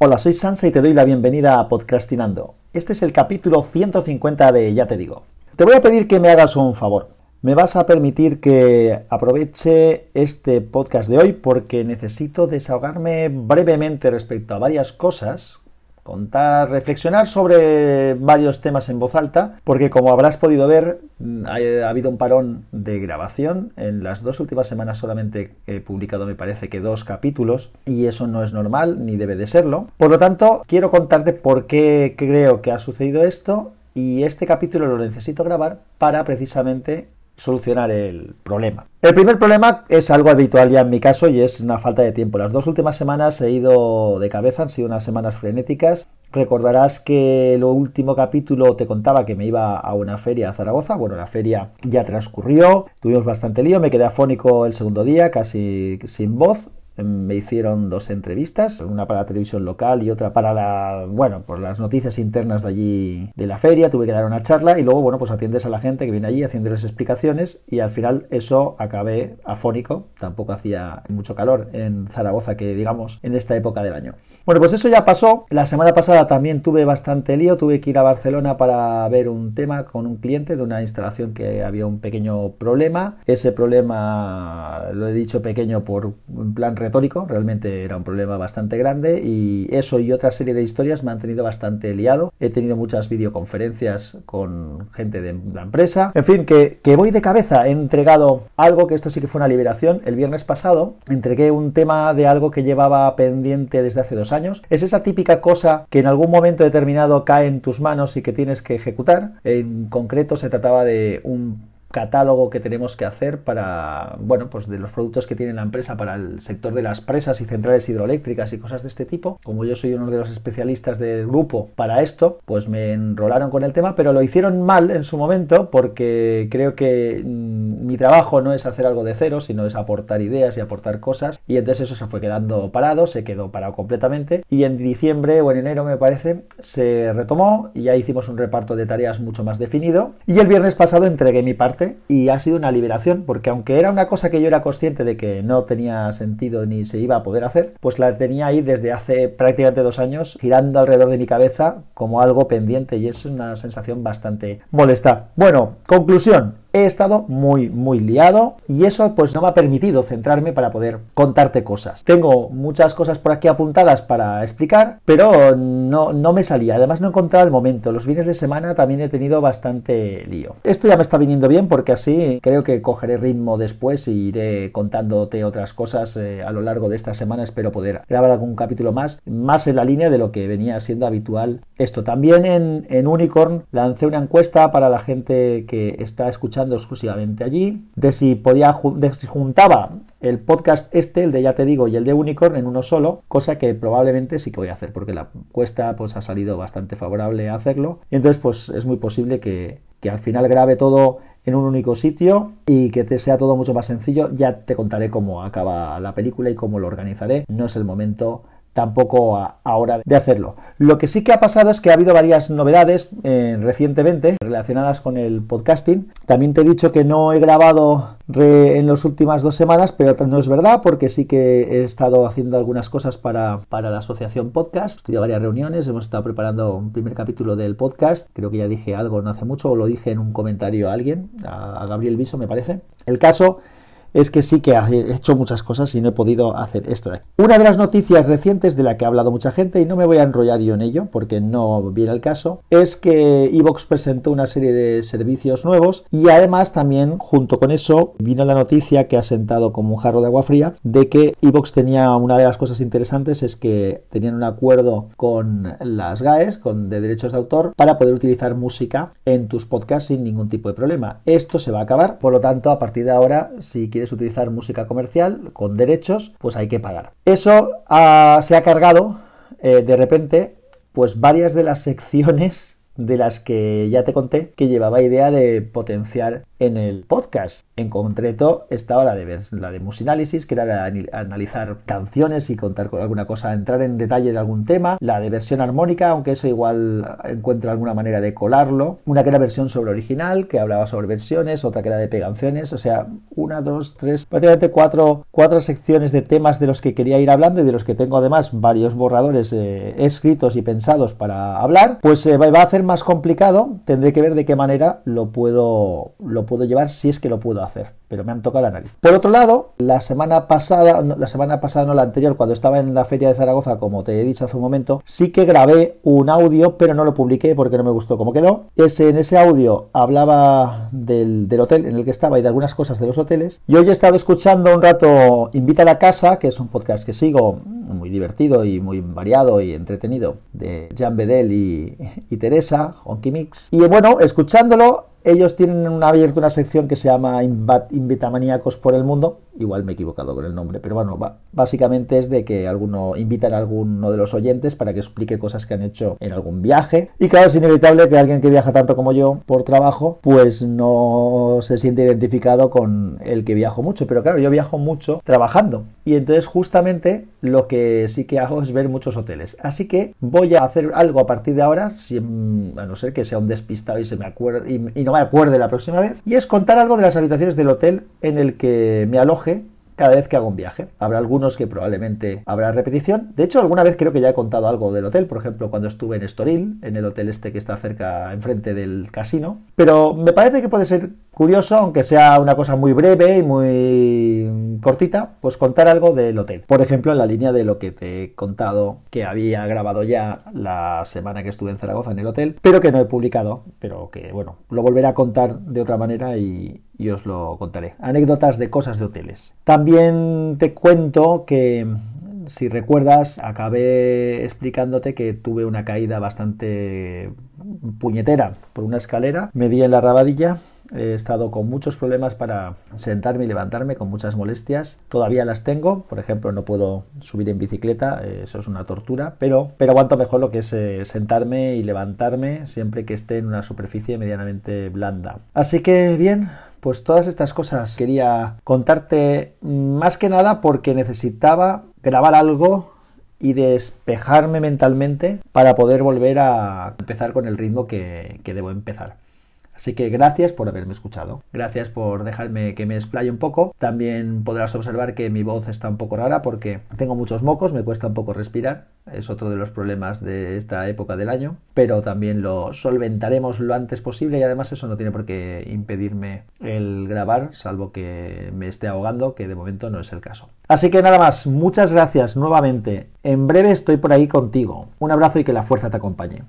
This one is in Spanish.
Hola, soy Sansa y te doy la bienvenida a Podcastinando. Este es el capítulo 150 de Ya te digo. Te voy a pedir que me hagas un favor. Me vas a permitir que aproveche este podcast de hoy porque necesito desahogarme brevemente respecto a varias cosas contar, reflexionar sobre varios temas en voz alta, porque como habrás podido ver, mm, ha, habido un parón de grabación. En las dos últimas semanas solamente he publicado, me parece que dos capítulos, y eso no es normal ni debe de serlo. Por lo tanto, quiero contarte por qué creo que ha sucedido esto, y este capítulo lo necesito grabar para precisamente solucionar el problema. El primer problema es algo habitual ya en mi caso y es una falta de tiempo. Las dos últimas semanas he ido de cabeza, han sido unas semanas frenéticas. Recordarás que el último capítulo te contaba que me iba a una feria a Zaragoza. Bueno, la feria ya transcurrió, tuvimos bastante lío, me quedé afónico el segundo día, casi sin voz me hicieron dos entrevistas, una para la televisión local y otra para la, bueno, por las noticias internas de allí de la feria, tuve que dar una charla y luego, bueno, pues atiendes a la gente que viene allí haciéndoles explicaciones y al final eso acabé afónico, tampoco hacía mucho calor en Zaragoza que digamos en esta época del año. Bueno, pues eso ya pasó, la semana pasada también tuve bastante lío, tuve que ir a Barcelona para ver un tema con un cliente de una instalación que había un pequeño problema, ese problema lo he dicho pequeño por un plan retórico, realmente era un problema bastante grande y eso y otra serie de historias me han tenido bastante liado. He tenido muchas videoconferencias con gente de la empresa. En fin, que, que voy de cabeza. He entregado algo que esto sí que fue una liberación. El viernes pasado entregué un tema de algo que llevaba pendiente desde hace dos años. Es esa típica cosa que en algún momento determinado cae en tus manos y que tienes que ejecutar. En concreto se trataba de un catálogo que tenemos que hacer para, bueno, pues de los productos que tiene la empresa para el sector de las presas y centrales hidroeléctricas y cosas de este tipo. Como yo soy uno de los especialistas del grupo para esto, pues me enrolaron con el tema, pero lo hicieron mal en su momento porque creo que mm, mi trabajo no es hacer algo de cero, sino es aportar ideas y aportar cosas. Y entonces eso se fue quedando parado, se quedó parado completamente. Y en diciembre o en enero, me parece, se retomó y ya hicimos un reparto de tareas mucho más definido. Y el viernes pasado entregué mi parte y ha sido una liberación porque aunque era una cosa que yo era consciente de que no tenía sentido ni se iba a poder hacer, pues la tenía ahí desde hace prácticamente dos años girando alrededor de mi cabeza como algo pendiente y es una sensación bastante molesta. Bueno, conclusión, he estado muy, muy liado y eso pues no me ha permitido centrarme para poder contarte cosas. Tengo muchas cosas por aquí apuntadas para explicar, pero no, no me salía. Además no encontraba el momento. Los fines de semana también he tenido bastante lío. Esto ya me está viniendo bien porque así creo que cogeré ritmo después y iré contándote otras cosas eh, a lo largo de esta semana. Espero poder grabar algún capítulo más, más en la línea de lo que venía siendo habitual esto. También en Unicorn lancé una encuesta para la gente que está escuchando exclusivamente allí, de si podía de si juntaba el podcast este, el de ya te digo, y el de Unicorn en uno solo, cosa que probablemente sí que voy a hacer, porque la encuesta pues ha salido bastante favorable a hacerlo, y entonces pues es muy posible que, que al final grabe todo en un único sitio y que te sea todo mucho más sencillo. Ya te contaré cómo acaba la película y cómo lo organizaré. No es el momento tampoco a, hora de hacerlo. Lo que sí que ha pasado es que ha habido varias novedades eh, recientemente relacionadas con el podcasting. También te he dicho que no he grabado en las últimas dos semanas, pero no es verdad porque sí que he estado haciendo algunas cosas para, para la asociación podcast. He tenido varias reuniones, hemos estado preparando un primer capítulo del podcast. Creo que ya dije algo no hace mucho o lo dije en un comentario a alguien, a Gabriel Viso me parece. El caso es que sí que he hecho muchas cosas y no he podido hacer esto de aquí. Una de las noticias recientes de la que ha hablado mucha gente, y no me voy a enrollar yo en ello porque no viene el caso, es que Evox presentó una serie de servicios nuevos y además también junto con eso vino la noticia que ha sentado como un jarro de agua fría de que Evox tenía una de las cosas interesantes es que tenían un acuerdo con las GAES, con de derechos de autor, para poder utilizar música en tus podcasts sin ningún tipo de problema. Esto se va a acabar, por lo tanto, a partir de ahora, si quieres utilizar música comercial con derechos, pues hay que pagar. Eso se ha cargado eh, de repente, pues varias de las secciones de las que ya te conté que llevaba idea de potenciar en el podcast. En concreto estaba la de, la de Musinálisis, que era de analizar canciones y contar con alguna cosa, entrar en detalle de algún tema. La de versión armónica, aunque eso igual encuentro alguna manera de colarlo. Una que era versión sobre original, que hablaba sobre versiones, otra que era de peganciones. O sea, una, dos, tres, prácticamente cuatro, cuatro secciones de temas de los que quería ir hablando y de los que tengo además varios borradores eh, escritos y pensados para hablar. Pues eh, va a hacer más complicado. Tendré que ver de qué manera lo puedo, puedo llevar si es que lo puedo hacer, pero me han tocado la nariz. Por otro lado, la semana pasada, la semana pasada no la anterior, cuando estaba en la feria de Zaragoza, como te he dicho hace un momento, sí que grabé un audio, pero no lo publiqué porque no me gustó cómo quedó. Ese, en ese audio hablaba del, hotel en el que estaba y de algunas cosas de los hoteles. Y hoy he estado escuchando un rato Invita a la casa, que es un podcast que sigo, muy divertido y muy variado y entretenido, de Jean Bedel y Teresa, Honky Mix. Y bueno, escuchándolo ellos tienen una, abierto una sección que se llama Invitamaníacos por el Mundo. Igual me he equivocado con el nombre, pero bueno, básicamente es de que alguno invitan a alguno de los oyentes para que explique cosas que han hecho en algún viaje. Y claro, es inevitable que alguien que viaja tanto como yo por trabajo, pues no se siente identificado con el que viajo mucho. Pero claro, yo viajo mucho trabajando. Y entonces justamente lo que sí que hago es ver muchos hoteles. Así que voy a hacer algo a partir de ahora, si, a no ser que sea un despistado y se me acuerde y no me acuerde la próxima vez, y es contar algo de las habitaciones del hotel en el que me aloje cada vez que hago un viaje. Habrá algunos que probablemente habrá repetición. De hecho, alguna vez creo que ya he contado algo del hotel, por ejemplo, cuando estuve en Estoril, en el hotel este que está cerca, enfrente del casino. Pero me parece que puede ser curioso, aunque sea una cosa muy breve y muy cortita, pues contar algo del hotel. Por ejemplo, en la línea de lo que te he contado que había grabado ya la semana que estuve en Zaragoza en el hotel, pero que no he publicado, pero que bueno, lo volveré a contar de otra manera y, os lo contaré. Anécdotas de cosas de hoteles. También te cuento que si recuerdas, acabé explicándote que tuve una caída bastante puñetera por una escalera, me di en la rabadilla, he estado con muchos problemas para sentarme y levantarme, con muchas molestias, todavía las tengo, por ejemplo no puedo subir en bicicleta, eso es una tortura, pero, pero aguanto mejor lo que es eh, sentarme y levantarme siempre que esté en una superficie medianamente blanda. Así que bien, pues todas estas cosas quería contarte más que nada porque necesitaba grabar algo y despejarme mentalmente para poder volver a empezar con el ritmo que, debo empezar. Así que gracias por haberme escuchado. Gracias por dejarme que me explaye un poco. También podrás observar que mi voz está un poco rara porque tengo muchos mocos, me cuesta un poco respirar. Es otro de los problemas de esta época del año. Pero también lo solventaremos lo antes posible y además eso no tiene por qué impedirme el grabar, salvo que me esté ahogando, que de momento no es el caso. Así que nada más, muchas gracias nuevamente. En breve estoy por ahí contigo. Un abrazo y que la fuerza te acompañe.